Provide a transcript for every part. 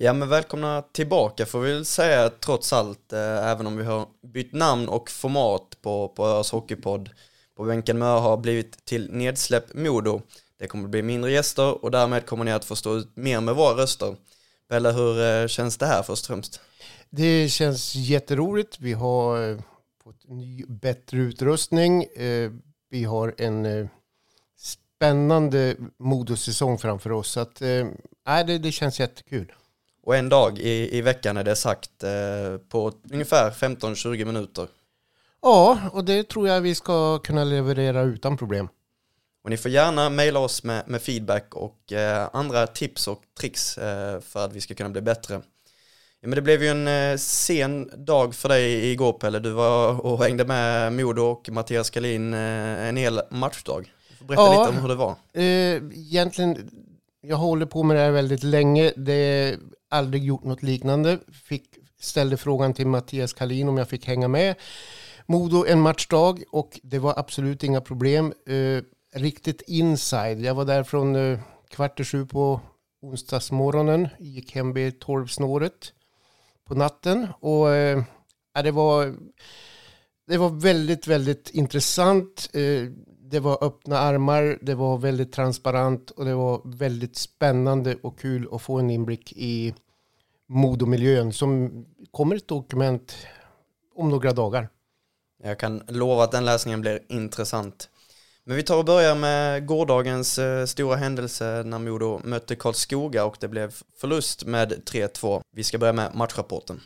Ja men välkomna tillbaka får vi väl säga trots allt, eh, även om vi har bytt namn och format på, på Öres Hockeypodd. På bänken med har blivit till nedsläpp Modo. Det kommer bli mindre gäster och därmed kommer ni att få stå ut mer med våra röster. Pelle, hur eh, känns det här först och främst? Det känns jätteroligt. Vi har eh, fått ny, bättre utrustning. Eh, vi har en eh, spännande modosäsong framför oss. Så att, äh, det, det känns jättekul. Och en dag i, i veckan är det sagt eh, på ungefär 15-20 minuter. Ja, och det tror jag vi ska kunna leverera utan problem. Och ni får gärna mejla oss med, med feedback och eh, andra tips och tricks eh, för att vi ska kunna bli bättre. Ja, men det blev ju en eh, sen dag för dig igår Pelle. Du var och hängde med Modo och Mattias Kalin eh, en hel matchdag. Berätta Ja. lite om hur det var. Eh, egentligen, jag håller på med det här väldigt länge. Det är aldrig gjort något liknande. Fick, ställde frågan till Mattias Kalin om jag fick hänga med. Modo en matchdag och det var absolut inga problem. Eh, riktigt inside. Jag var där från eh, kvart i sju på onsdagsmorgonen. Gick hem vid tolvsnåret på natten. Och eh, det var... Det var väldigt, väldigt intressant. Eh, det var öppna armar, det var väldigt transparent och det var väldigt spännande och kul att få en inblick i Modomiljön som kommer ett dokument om några dagar. Jag kan lova att den läsningen blir intressant. Men vi tar och börjar med gårdagens eh, stora händelse när Modo mötte Karlskoga och det blev förlust med 3-2. Vi ska börja med matchrapporten.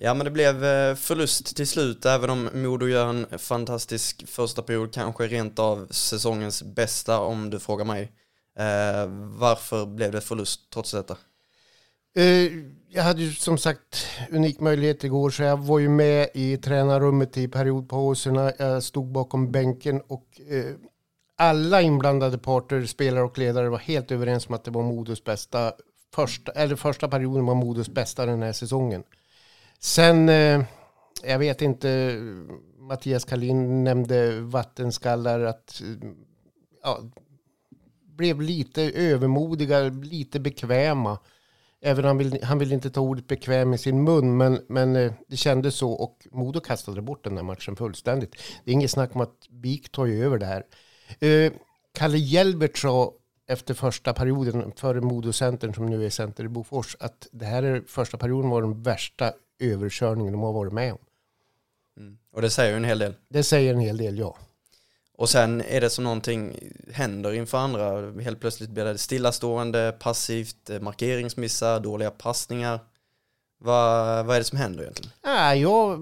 Ja men det blev eh, förlust till slut även om Modo gör en fantastisk första period, kanske rent av säsongens bästa om du frågar mig. Eh, varför blev det förlust trots detta? Eh, Jag hade ju som sagt unik möjlighet igår så jag var ju med i tränarrummet i periodpauserna. Jag stod bakom bänken och eh, alla inblandade parter, spelare och ledare var helt överens om att det var Modos bästa första, eller första perioden var Modos bästa den här säsongen. Sen, eh, jag vet inte, Mattias Kalin nämnde vattenskallar att eh, ja, blev lite övermodiga, lite bekväma. Även han vill, han vill inte ta ordet bekväm i sin mun, men, men eh, det kändes så och Modo kastade bort den här matchen fullständigt. Det är inget snack om att BIK tar ju över det här. Eh, Kalle Hjelbert sa efter första perioden, före Modocentern som nu är center i Bofors, att det här är första perioden var den värsta överkörningen de har varit med om. Och det säger en hel del. Det säger en hel del, ja. Och sen är det som någonting händer inför andra. Helt plötsligt blir det stillastående, passivt, eh, markeringsmissar, dåliga passningar. Vad, vad är det som händer egentligen? Ah, jag,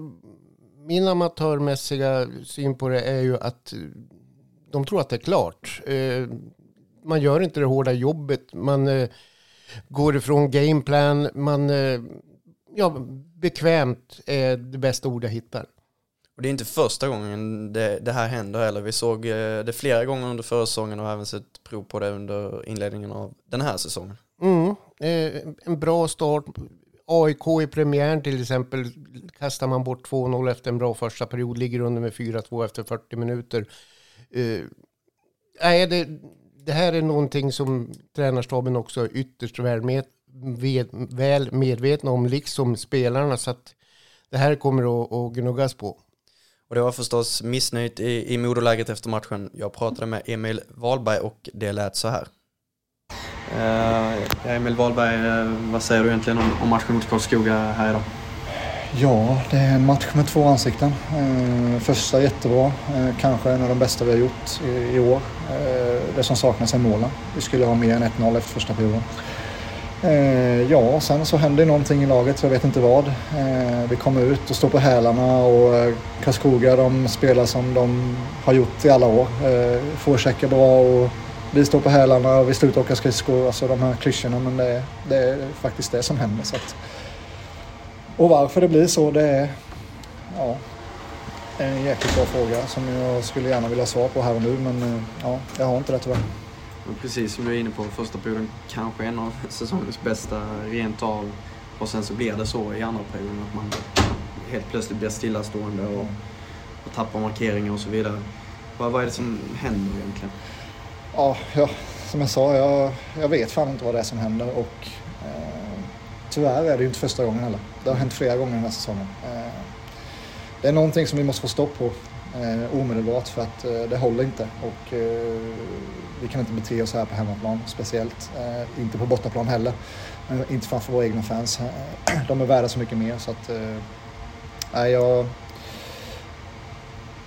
min amatörmässiga syn på det är ju att eh, de tror att det är klart. Man gör inte det hårda jobbet. Man eh, går ifrån gameplan. Man, eh, ja, bekvämt är det bästa ord jag hittar. Och det är inte första gången det, det här händer heller. Vi såg eh, det flera gånger under försäsongen och har även sett prov på det under inledningen av den här säsongen. Mm, eh, en bra start. AIK i premiären till exempel kastar man bort 2-0 efter en bra första period, ligger under med 4-2 efter 40 minuter. Eh, nej, det, det här är någonting som tränarstaben också är ytterst väl, med, väl medvetna om, liksom spelarna. Så att det här kommer att, att gnuggas på. Och det var förstås missnöjt i, i Modoläget efter matchen. Jag pratade med Emil Wahlberg och det lät så här. Uh, Emil Wahlberg, eh, vad säger du egentligen om, om matchen mot Karlskoga här idag? Ja, det är en match med två ansikten. Eh, första jättebra, eh, kanske en av de bästa vi har gjort i, år. Eh, det som saknas är målen. Vi skulle ha mer än 1-0 efter första perioden. Ja, sen så händer någonting i laget, jag vet inte vad. Vi kommer ut och står på hälarna och Karlskoga de spelar som de har gjort i alla år. Eh, bra och vi står på hälarna och vi slutar åka skridskor, alltså de här klyschorna. Men det, det är faktiskt det som händer. Så att, och varför det blir så, det är ja, en jäkligt bra fråga som jag skulle gärna vilja ha svar på här och nu. Men eh, ja, jag har inte det tyvärr. Och precis som du är inne på, första perioden kanske en av säsongens bästa rent tal. Och sen så blir det så i andra perioden att man helt plötsligt blir stillastående och, och tappar markeringar och så vidare. Vad, vad är det som händer egentligen? Ja, ja som jag sa, jag, jag vet fan inte vad det är som händer och eh, tyvärr är det ju inte första gången heller. Det har hänt flera gånger den här säsongen. Eh, det är någonting som vi måste få stopp på eh, omedelbart för att eh, det håller inte och vi kan inte bete oss här på hemmaplan speciellt. Inte på bortaplan heller. Men inte framför våra egna fans. De är värda så mycket mer så att Nej, jag,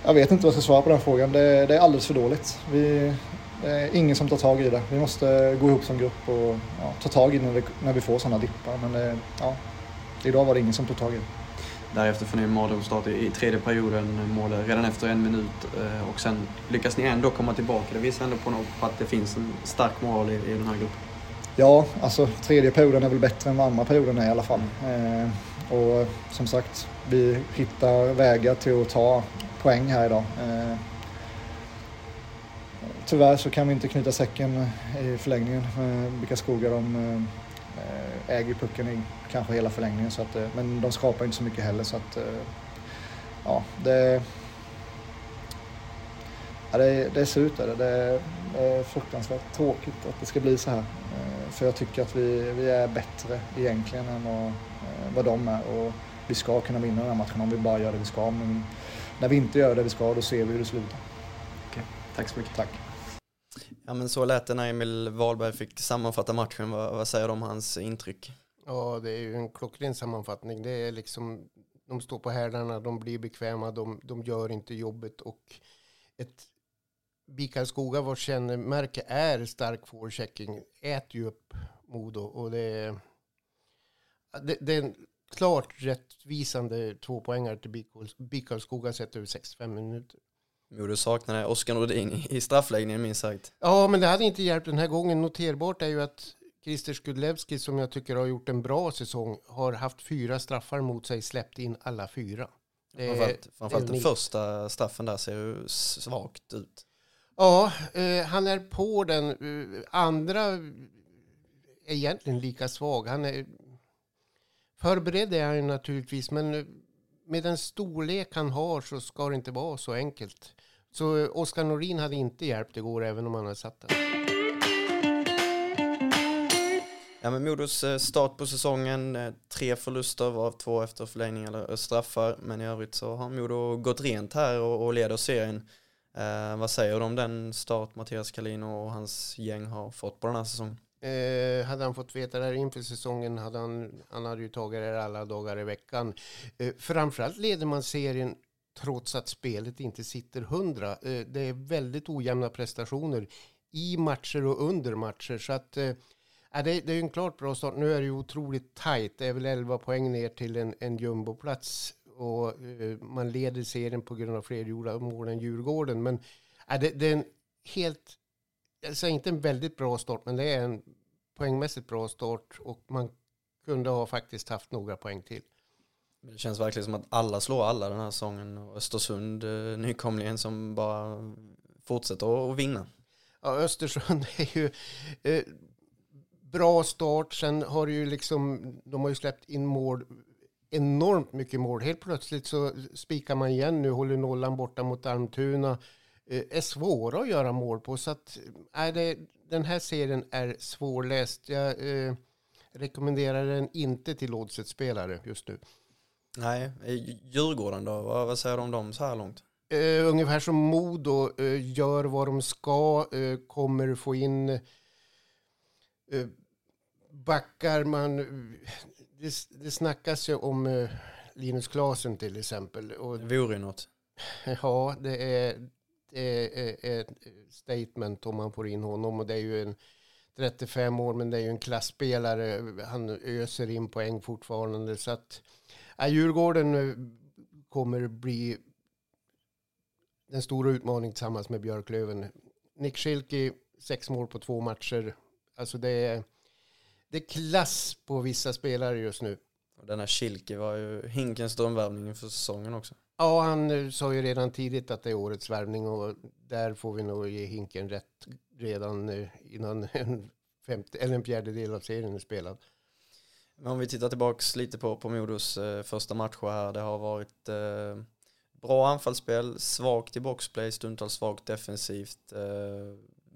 jag vet inte vad jag ska svara på den frågan. Det, det är alldeles för dåligt. Vi, är ingen som tar tag i det. Vi måste gå ihop som grupp och ja, ta tag i det när vi, när vi får sådana dippar. Men det, ja, idag var det ingen som tog tag i det. Därefter får ni en mardrömsstart i tredje perioden, mål redan efter en minut eh, och sen lyckas ni ändå komma tillbaka. Det visar ändå på något på att det finns en stark moral i, i den här gruppen. Ja, alltså tredje perioden är väl bättre än vad andra perioden är i alla fall. Eh, och som sagt, vi hittar vägar till att ta poäng här idag. Eh, tyvärr så kan vi inte knyta säcken eh, i förlängningen. Eh, vilka skogar de eh, äger pucken i kanske hela förlängningen. Så att, men de skapar inte så mycket heller. Så att, ja, det, ja, det, det är surt. Det, det är fruktansvärt tråkigt att det ska bli så här. För jag tycker att vi, vi är bättre egentligen än vad, vad de är. Och vi ska kunna vinna den här matchen om vi bara gör det vi ska. Men när vi inte gör det vi ska, då ser vi hur det slutar. Tack så mycket. Tack. Ja men så lät det när Emil Wahlberg fick sammanfatta matchen. Vad, vad säger du om hans intryck? Ja, det är ju en klockren sammanfattning. Det är liksom, de står på hälarna, de blir bekväma, de, de gör inte jobbet och ett BIK Skoga vars kännemärke är stark forechecking äter ju upp Modo och det är, det, det är en klart rättvisande tvåpoängare till BIK Skoga sett över 65 minuter. Modo saknade Oskar Nordin i straffläggningen minst sagt. Ja, men det hade inte hjälpt den här gången. Noterbart är ju att Christer Skudlewski som jag tycker har gjort en bra säsong har haft fyra straffar mot sig, släppt in alla fyra. Framförallt, framförallt den första straffen där ser ju svagt ut. Ja, eh, han är på den. Uh, andra är egentligen lika svag. Han är förberedd är han naturligtvis, men med den storlek han har så ska det inte vara så enkelt. Så Oskar Norin hade inte hjälpt igår även om han hade satt den. Ja men Modos eh, start på säsongen, eh, tre förluster varav två efter förlängning eller straffar. Men i övrigt så har Modo gått rent här och, och leder serien. Eh, vad säger du om den start Mattias Kalin och hans gäng har fått på den här säsongen? Eh, hade han fått veta det här inför säsongen hade han, han hade ju tagit det alla dagar i veckan. Eh, framförallt leder man serien trots att spelet inte sitter hundra. Eh, det är väldigt ojämna prestationer i matcher och under matcher. Så att eh, ja, det, det är en klart bra start. Nu är det ju otroligt tajt. Det är väl 11 poäng ner till en, en jumboplats. Och eh, man leder serien på grund av fler gjorda mål än Djurgården. Men ja, det, det är en helt jag säger inte en väldigt bra start, men det är en poängmässigt bra start och man kunde ha faktiskt haft några poäng till. Det känns verkligen som att alla slår alla den här säsongen Östersund, eh, nykomlingen som bara fortsätter att vinna. Ja, Östersund är ju eh, bra start. Sen har ju liksom, de har ju släppt in mål, enormt mycket mål. Helt plötsligt så spikar man igen nu, håller nollan borta mot Almtuna. Eh, är svåra att göra mål på. Så att, äh, det, den här serien är svårläst. Jag eh, rekommenderar den inte till oddset-spelare just nu. Nej, Djurgården då? Vad, vad säger du om dem så här långt? Uh, ungefär som Modo uh, gör vad de ska, uh, kommer få in uh, backar. Man, det, det snackas ju om Linus Klasen till exempel. Och, Det vore något. ja, det är, det är ett statement om man får in honom. Och det är ju en 35 år, men det är ju en klassspelare. Han öser in poäng fortfarande. Så att ja, Djurgården kommer bli den stora utmaningen tillsammans med Björklöven. Nick Schilke, sex mål på två matcher. Alltså det är, det är klass på vissa spelare just nu. Och denna Schilke var ju Hinkens drömvärvning inför säsongen också. Ja, han eh, sa ju redan tidigt att det är årets värvning och där får vi nog ge Hinken rätt redan eh, innan en, femte, eller en fjärdedel av serien är spelad. Men om vi tittar tillbaks lite på, på Modos eh, första matcher här. Det har varit eh, bra anfallsspel, svagt i boxplay, stundtals svagt defensivt. Eh,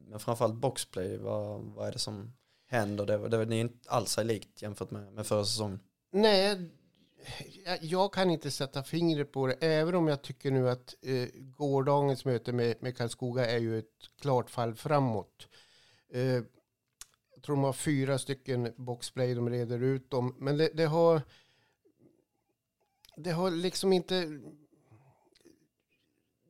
men framförallt boxplay, vad, vad är det som händer? Det, det, det är inte alls likt jämfört med, med förra säsongen. Nej, jag- kan inte sätta fingret på det, även om jag tycker nu att eh, gårdagens möte med, med Karlskoga är ju ett klart fall framåt. Eh, tror de har fyra stycken boxplay, de reder ut dem, men det, det har det har liksom inte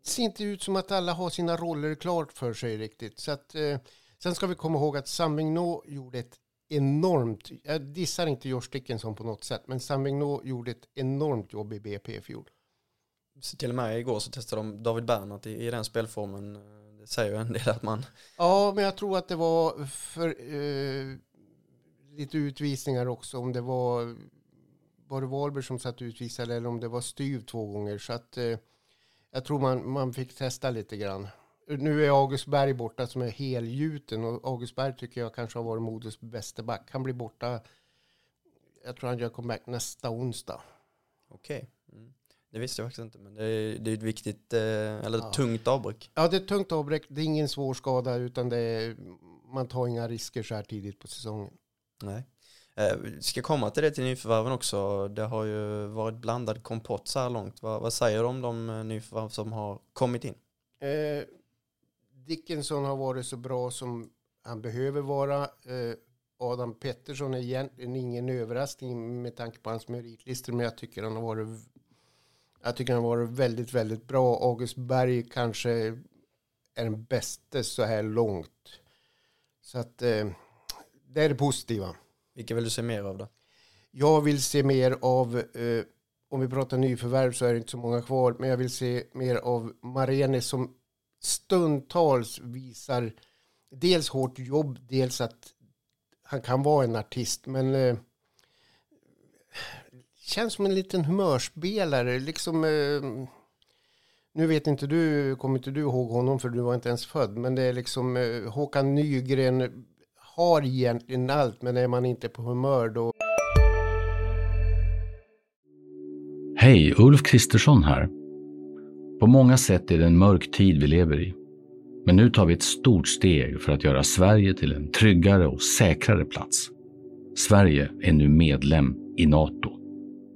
det ser inte ut som att alla har sina roller klart för sig riktigt. Så att, eh, sen ska vi komma ihåg att Sam Vigneault gjorde ett enormt, jag dissar inte Josh Dickinson på något sätt, men Sam Vigneault gjorde ett enormt jobb i BP i fjol. Så till och med igår så testade de David Bernhardt i, i den spelformen. Eh, Säger ju en del att man Ja, men jag tror att det var för eh, lite utvisningar också, om det var var det Wahlberg som satt utvisad eller om det var Styv två gånger. Så att eh, jag tror man, man fick testa lite grann. Nu är August Berg borta som är helgjuten och August Berg tycker jag kanske har varit Modos bästa back. Han blir borta, jag tror han gör comeback nästa onsdag. Okej. Mm. Det visste jag faktiskt inte, men det är, det är ett viktigt, eh, eller Ja. tungt avbräck. Ja, det är ett tungt avbräck. Det är ingen svår skada utan det är, man tar inga risker så här tidigt på säsongen. Nej. Eh, ska komma till det till nyförvärven också. Det har ju varit blandad kompott så här långt. Vad, vad säger du om de eh, nyförvärv som har kommit in? Eh, Dickinson har varit så bra som han behöver vara. Eh, Adam Pettersson är egentligen ingen överraskning med tanke på hans meritlistor, men jag tycker han har varit jag tycker han varit väldigt, väldigt bra. August Berg kanske är den bästa så här långt. Så att eh, det är det positiva. Vilka vill du se mer av då? Jag vill se mer av, eh, om vi pratar nyförvärv så är det inte så många kvar, men jag vill se mer av Marene som stundtals visar dels hårt jobb, dels att han kan vara en artist, men eh, känns som en liten humörspelare, liksom eh, nu vet inte du, kommer inte du ihåg honom för du var inte ens född, men det är liksom eh, Håkan Nygren har egentligen allt, men är man inte på humör då Hej, Ulf Kristersson här. På många sätt är det en mörk tid vi lever i. Men nu tar vi ett stort steg för att göra Sverige till en tryggare och säkrare plats. Sverige är nu medlem i Nato.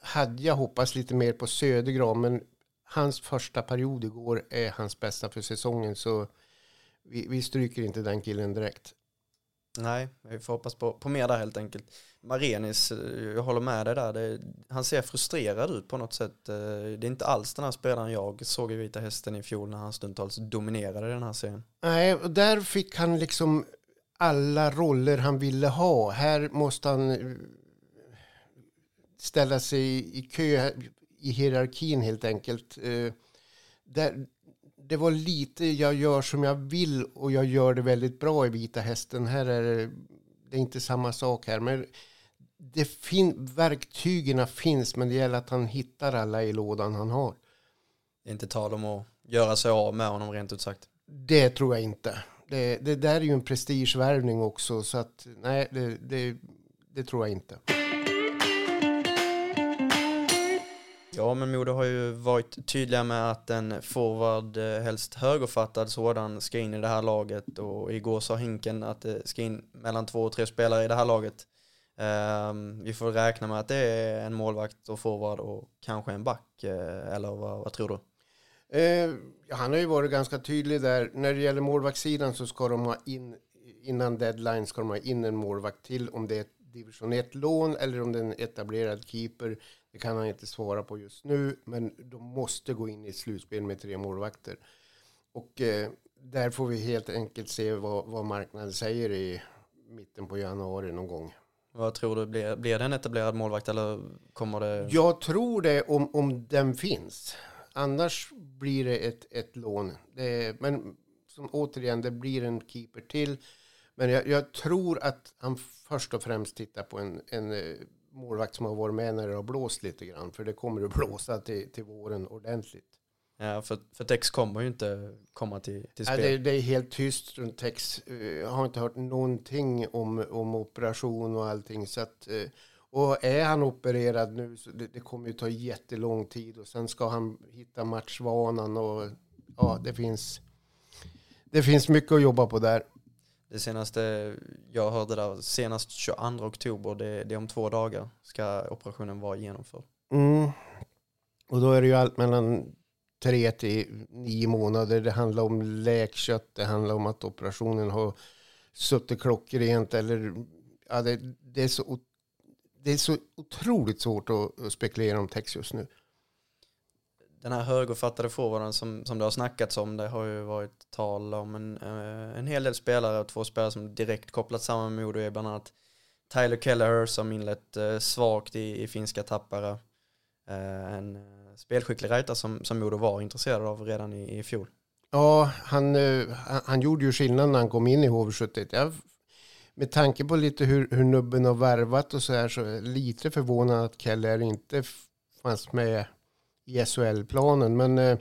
hade jag hoppats lite mer på Södergran, men hans första period igår är hans bästa för säsongen, så vi, vi stryker inte den killen direkt. Nej, vi får hoppas på, på mer där helt enkelt. Marenis, eh, jag håller med dig där. Det, han ser frustrerad ut på något sätt. Eh, Det är inte alls den här spelaren jag såg i Vita Hästen i fjol när han stundtals dominerade den här serien. Nej, och där fick han liksom alla roller han ville ha. Här måste han ställa sig i, kö i hierarkin helt enkelt. Eh, där, det var lite jag gör som jag vill och jag gör det väldigt bra i Vita Hästen. Här är det, det är inte samma sak här. Men det fin, verktygen finns men det gäller att han hittar alla i lådan han har. Det är inte tal om att göra sig av med honom rent ut sagt. Det tror jag inte. Det, det där är ju en prestigevärvning också så att nej, det, det, det tror jag inte. Ja, men Modo har ju varit tydliga med att en forward, eh, helst högerfattad sådan, ska in i det här laget och igår sa Hinken att det ska in mellan två och tre spelare i det här laget. Um, vi får räkna med att det är en målvakt och forward och kanske en back, eh, eller vad, vad tror du? Eh, han har ju varit ganska tydlig där. När det gäller målvaktssidan så ska de ha in, innan deadline ska de ha in en målvakt till om det är ett division 1-lån eller om det är en etablerad keeper. Det kan han inte svara på just nu, men de måste gå in i ett slutspel med tre målvakter. Och eh, där får vi helt enkelt se vad, vad marknaden säger i mitten på januari någon gång. Vad tror du, blir, blir det en etablerad målvakt eller kommer det? Jag tror det om, om den finns. Annars blir det ett, ett lån. Det, men som återigen, det blir en keeper till. Men jag, jag, tror att han först och främst tittar på en, en eh, målvakt som har varit med när det har blåst lite grann. För det kommer att blåsa till, till våren ordentligt. Ja, för, för Tex kommer ju inte komma till, till spel. Ja, det, det, är helt tyst runt Tex. Eh, jag har inte hört någonting om, om operation och allting. Så att, eh, och är han opererad nu så det, det kommer ju ta jättelång tid. Och sen ska han hitta matchvanan och ja, det finns, det finns mycket att jobba på där. Det senaste jag hörde där, senast 22 oktober, det, det är om två dagar, ska operationen vara genomförd. Mm. Och då är det ju allt mellan tre till nio månader. Det handlar om läkkött, det handlar om att operationen har suttit klockrent eller ja, det, det, är så, det är så otroligt svårt att spekulera om text just nu den här högerfattade forwarden som, som det har snackats om, det har ju varit tal om en, eh, en hel del spelare, två spelare som direkt kopplats samman med Modo är bland annat Tyler Kelleher som inlett eh, svagt i, i finska tappare. Eh, en spelskicklig rightare som, som Modo var intresserad av redan i, i fjol. Ja, han, han, gjorde ju skillnad när han kom in i HV71. Jag, med tanke på lite hur, hur nubben har värvat och så här så är jag lite förvånad att Keller inte fanns med i SHL-planen. Men eh,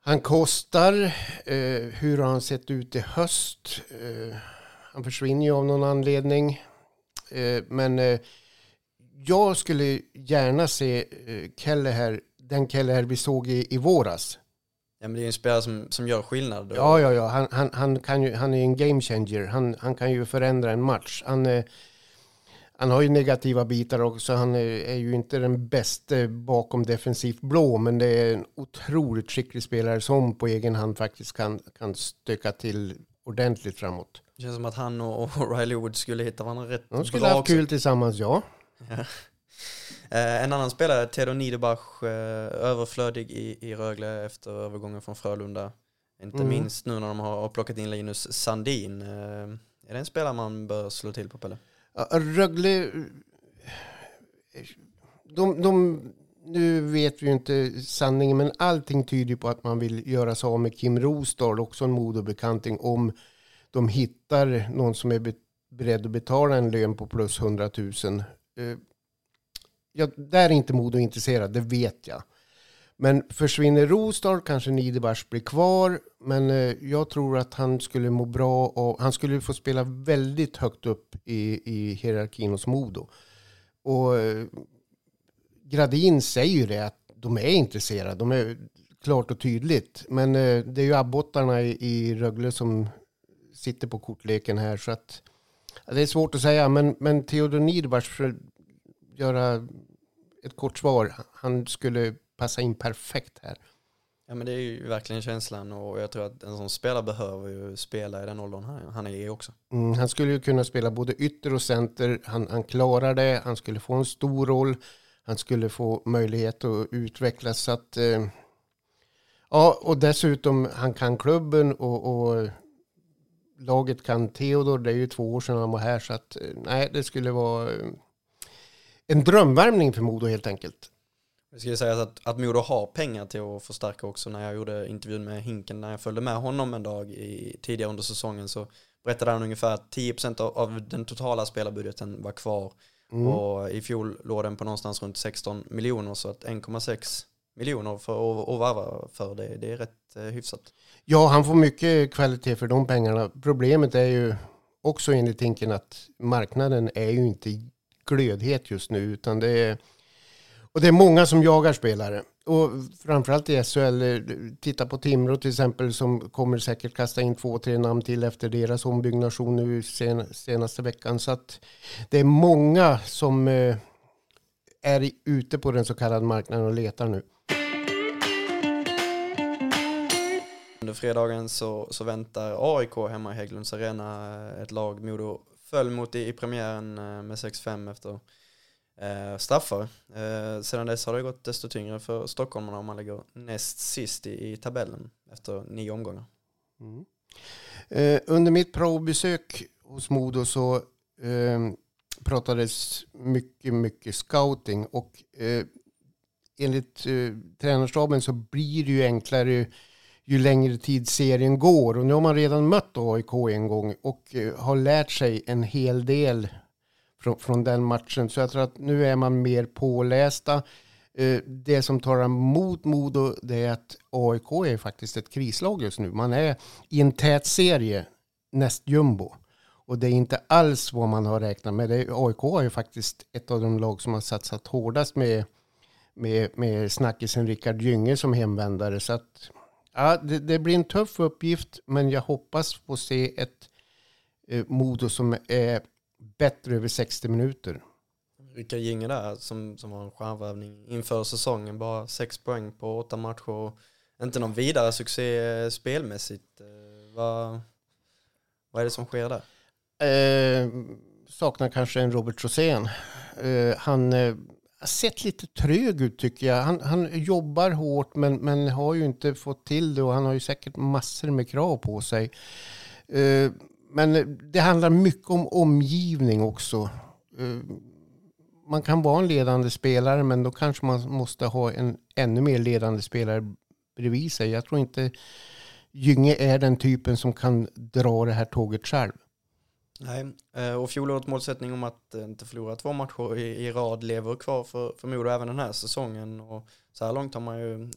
han kostar. Eh, hur har han sett ut i höst? Eh, han försvinner ju av någon anledning. Eh, men eh, jag skulle gärna se eh, Kelleher, den Kelleher vi såg i, i våras. Ja, men det är en spelare som, som gör skillnad. Ja, ja, ja. Han, han, han, kan ju, han är en game changer. Han, han kan ju förändra en match. Han, han har ju negativa bitar också. Han är, ju inte den bästa bakom defensivt blå, men det är en otroligt skicklig spelare som på egen hand faktiskt kan, kan stöka till ordentligt framåt. Det känns som att han och, och Riley Wood skulle hitta varandra rätt De skulle ha haft kul tillsammans, ja. ja. Eh, en annan spelare, Teodor Niederbach, eh, överflödig i, i Rögle efter övergången från Frölunda. Inte mm. minst nu när de har plockat in Linus Sandin. Eh, är det en spelare man bör slå till på Pelle? Rögle, eh, de, de, nu vet vi ju inte sanningen, men allting tyder på att man vill göra sig av med Kim Rosdahl, också en modobekanting, om de hittar någon som är beredd att betala en lön på plus 100 000. Eh, ja, där är inte Modo intresserad, det vet jag. Men försvinner Rostar kanske Niederbach blir kvar. Men eh, jag tror att han skulle må bra och han skulle få spela väldigt högt upp i, i hierarkin hos Modo. Och eh, Gradin säger ju det att de är intresserade. De är klart och tydligt. Men eh, det är ju abbottarna i, i Rögle som sitter på kortleken här. Så att, det är svårt att säga. Men, men Theodor Niederbach, för att göra ett kort svar, han skulle passa in perfekt här. Ja men det är ju verkligen känslan och jag tror att en sån spelare behöver ju spela i den åldern här. Han är i också. Mm, han skulle ju kunna spela både ytter och center. Han, han klarar det. Han skulle få en stor roll. Han skulle få möjlighet att utvecklas. Så att, eh, ja, och dessutom han kan klubben och, och laget kan Theodor. Det är ju två år sedan han var här. Så att, eh, nej, det skulle vara eh, en drömvärmning för Modo helt enkelt. Jag skulle säga att, att Modo har pengar till att förstärka också. När jag gjorde intervjun med Hinken, när jag följde med honom en dag i, tidigare under säsongen så berättade han ungefär att 10% av, av den totala spelarbudgeten var kvar. Mm. Och i fjol låg den på någonstans runt 16 miljoner så att 1,6 miljoner för att varva för det, det är rätt eh, hyfsat. Ja, han får mycket kvalitet för de pengarna. Problemet är ju också enligt Hinken att marknaden är ju inte glödhet just nu utan det är och det är många som jagar spelare. Och framförallt i SHL, eh, titta på Timrå till exempel som kommer säkert kasta in två, tre namn till efter deras ombyggnation nu sen, senaste veckan. Så att det är många som eh, är ute på den så kallade marknaden och letar nu. Under fredagen så, så väntar AIK hemma i Hägglunds Arena eh, ett lag Modo föll mot i, i premiären eh, med 6-5 efter Eh, straffar. Eh, sedan dess har det gått desto tyngre för stockholmarna om man ligger näst sist i, i tabellen efter nio omgångar. Mm. Eh, under mitt provbesök hos Modo så eh, pratades mycket, mycket scouting och eh, enligt eh, tränarstaben så blir det ju enklare ju längre tid serien går. Och nu har man redan mött AIK en gång och eh, har lärt sig en hel del från, från den matchen. Så jag tror att nu är man mer pålästa. Eh, det som tar emot Modo det är att AIK är faktiskt ett krislag just nu. Man är i en tät serie näst jumbo. Och det är inte alls vad man har räknat med. AIK är ju faktiskt ett av de lag som har satsat hårdast med, med, med snackisen Rickard Gynge som hemvändare. Så att, ja, det, det, blir en tuff uppgift, men jag hoppas få se ett eh, Modo som är bättre över 60 minuter. Rickard Ginge där som, som var en stjärnvärvning inför säsongen. Bara sex poäng på åtta matcher. Inte någon vidare succé spelmässigt. Eh, vad, vad är det som sker där? Eh, saknar kanske en Robert Rosén. Eh, han eh, har sett lite trög ut tycker jag. Han, han jobbar hårt men, men har ju inte fått till det och han har ju säkert massor med krav på sig. Men det handlar mycket om omgivning också. Eh, man kan vara en ledande spelare men då kanske man måste ha en ännu mer ledande spelare bredvid sig. Jag tror inte Gynge är den typen som kan dra det här tåget själv. Nej, eh, och fjolårets målsättning om att eh, inte förlora två matcher i, i rad lever kvar för, för Modo även den här säsongen. Och så här långt har man ju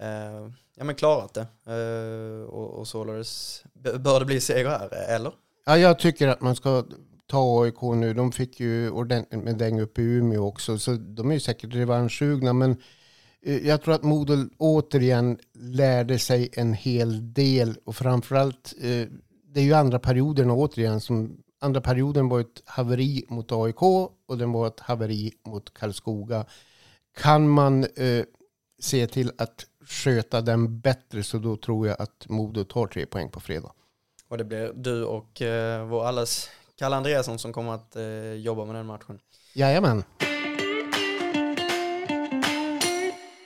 eh, ja, men klarat det. Eh, och, och således bör det bli seger här, eller? Ja, jag tycker att man ska ta AIK nu. De fick ju ordentligt med däng upp i Umeå också, så de är ju säkert revanschsugna. Men eh, jag tror att Modo återigen lärde sig en hel del och framförallt eh, det är ju andra perioden återigen som andra perioden var ett haveri mot AIK och den var ett haveri mot Karlskoga. Kan man eh, se till att sköta den bättre så då tror jag att Modo tar tre poäng på fredag. Och det blir du och eh, vår allas Kalle Andreasson som kommer att eh, jobba med den matchen. Jajamän.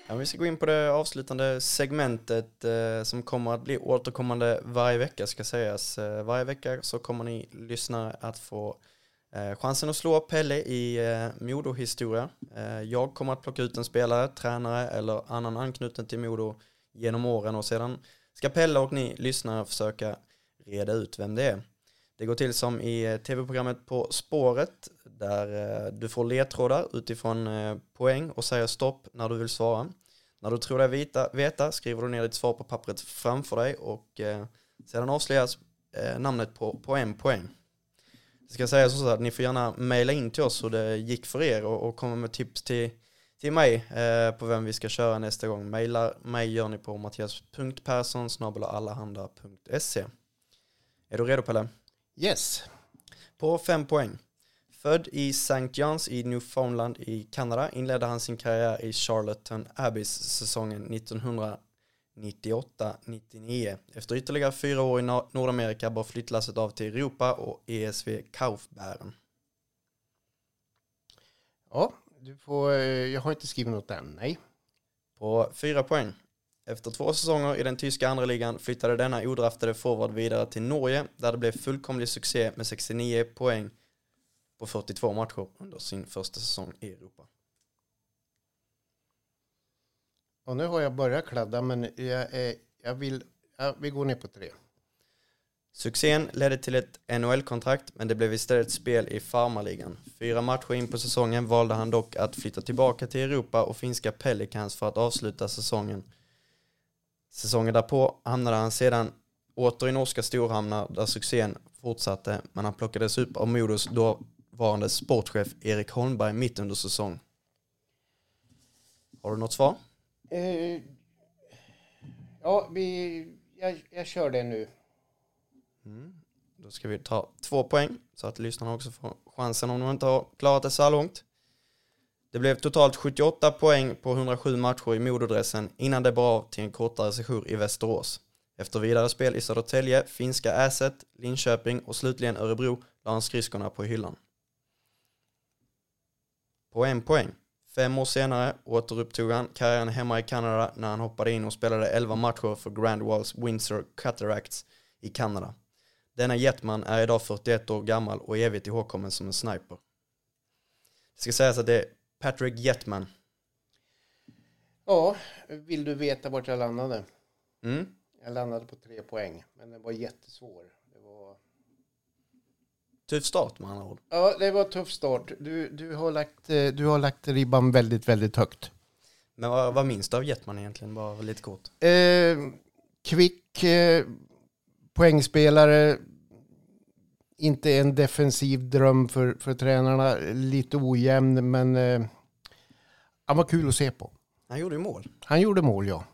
Ja, vi ska gå in på det avslutande segmentet eh, som kommer att bli återkommande varje vecka ska sägas. Eh, varje vecka så kommer ni lyssnare att få eh, chansen att slå Pelle i eh, Modo-historia. Eh, jag kommer att plocka ut en spelare, tränare eller annan anknuten till Modo genom åren och sedan ska Pelle och ni lyssnare försöka reda ut vem det är. Det går till som i eh, tv-programmet På spåret där eh, du får ledtrådar utifrån eh, poäng och säger stopp när du vill svara. När du tror dig veta, veta skriver du ner ditt svar på pappret framför dig och eh, sedan avslöjas eh, namnet på, på en poäng. Ska sägas så att ni får gärna mejla in till oss hur det gick för er och, och komma med tips till, till mig eh, på vem vi ska köra nästa gång. Mejla mig gör ni på mattias.persson allahanda.se. Är du redo Pelle? Yes. På fem poäng. Född i St. John's i Newfoundland i Kanada inledde han sin karriär i Charlotten Abbys säsongen 1998-99. Efter ytterligare fyra år i Nordamerika bar flyttlasset av till Europa och ESV Kaufbären. Ja, du får, eh, jag har inte skrivit något än, nej. På fyra poäng. Efter två säsonger i den tyska andra ligan flyttade denna odraftade forward vidare till Norge där det blev fullkomlig succé med 69 poäng på 42 matcher under sin första säsong i Europa. Och nu har jag börjat kladda men jag, är, jag vill, ja, vi går ner på tre. Succén ledde till ett NHL-kontrakt men det blev istället spel i farmarligan. Fyra matcher in på säsongen valde han dock att flytta tillbaka till Europa och finska Pelicans för att avsluta säsongen Säsongen därpå hamnade han sedan åter i norska storhamnar där succén fortsatte men han plockades upp av Modos dåvarande sportchef Erik Holmberg mitt under säsong. Har du något svar? Eh, ja, vi, jag, jag kör det nu. Mm. Då ska vi ta två poäng så att lyssnarna också får chansen om de inte har klarat det så här långt. Det blev totalt 78 poäng på 107 matcher i Mododressen innan det bar av till en kortare sejour i Västerås. Efter vidare spel i Södertälje, finska Äset, Linköping och slutligen Örebro la han skridskorna på hyllan. På en poäng. Fem år senare återupptog han karriären hemma i Kanada när han hoppade in och spelade 11 matcher för Grand Walls Windsor Cataracts i Kanada. Denna jetman är idag 41 år gammal och evigt ihågkommen som en sniper. Det ska sägas att det är Patrick Jetman. Ja, vill du veta vart jag landade? Mm. Jag landade på tre poäng, men den var jättesvår. Det var, Tuff start med andra ord. ja, det var tuff start. Du, du, har lagt, eh, du har lagt ribban väldigt, väldigt högt. Men vad, vad minns du av Jetman egentligen? Bara lite kort. Eh, kvick, eh, poängspelare, inte en defensiv dröm för, för tränarna. Lite ojämn, men eh, han var kul att se på. Han gjorde mål. Han gjorde mål, ja.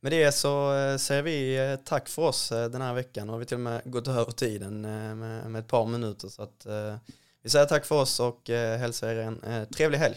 Med det så eh, säger vi eh, tack för oss eh, den här veckan. Nu har vi till och med gått över tiden med, med ett par minuter. Så att, vi säger tack för oss och hälsar er en trevlig helg.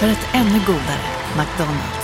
För ett ännu godare McDonalds.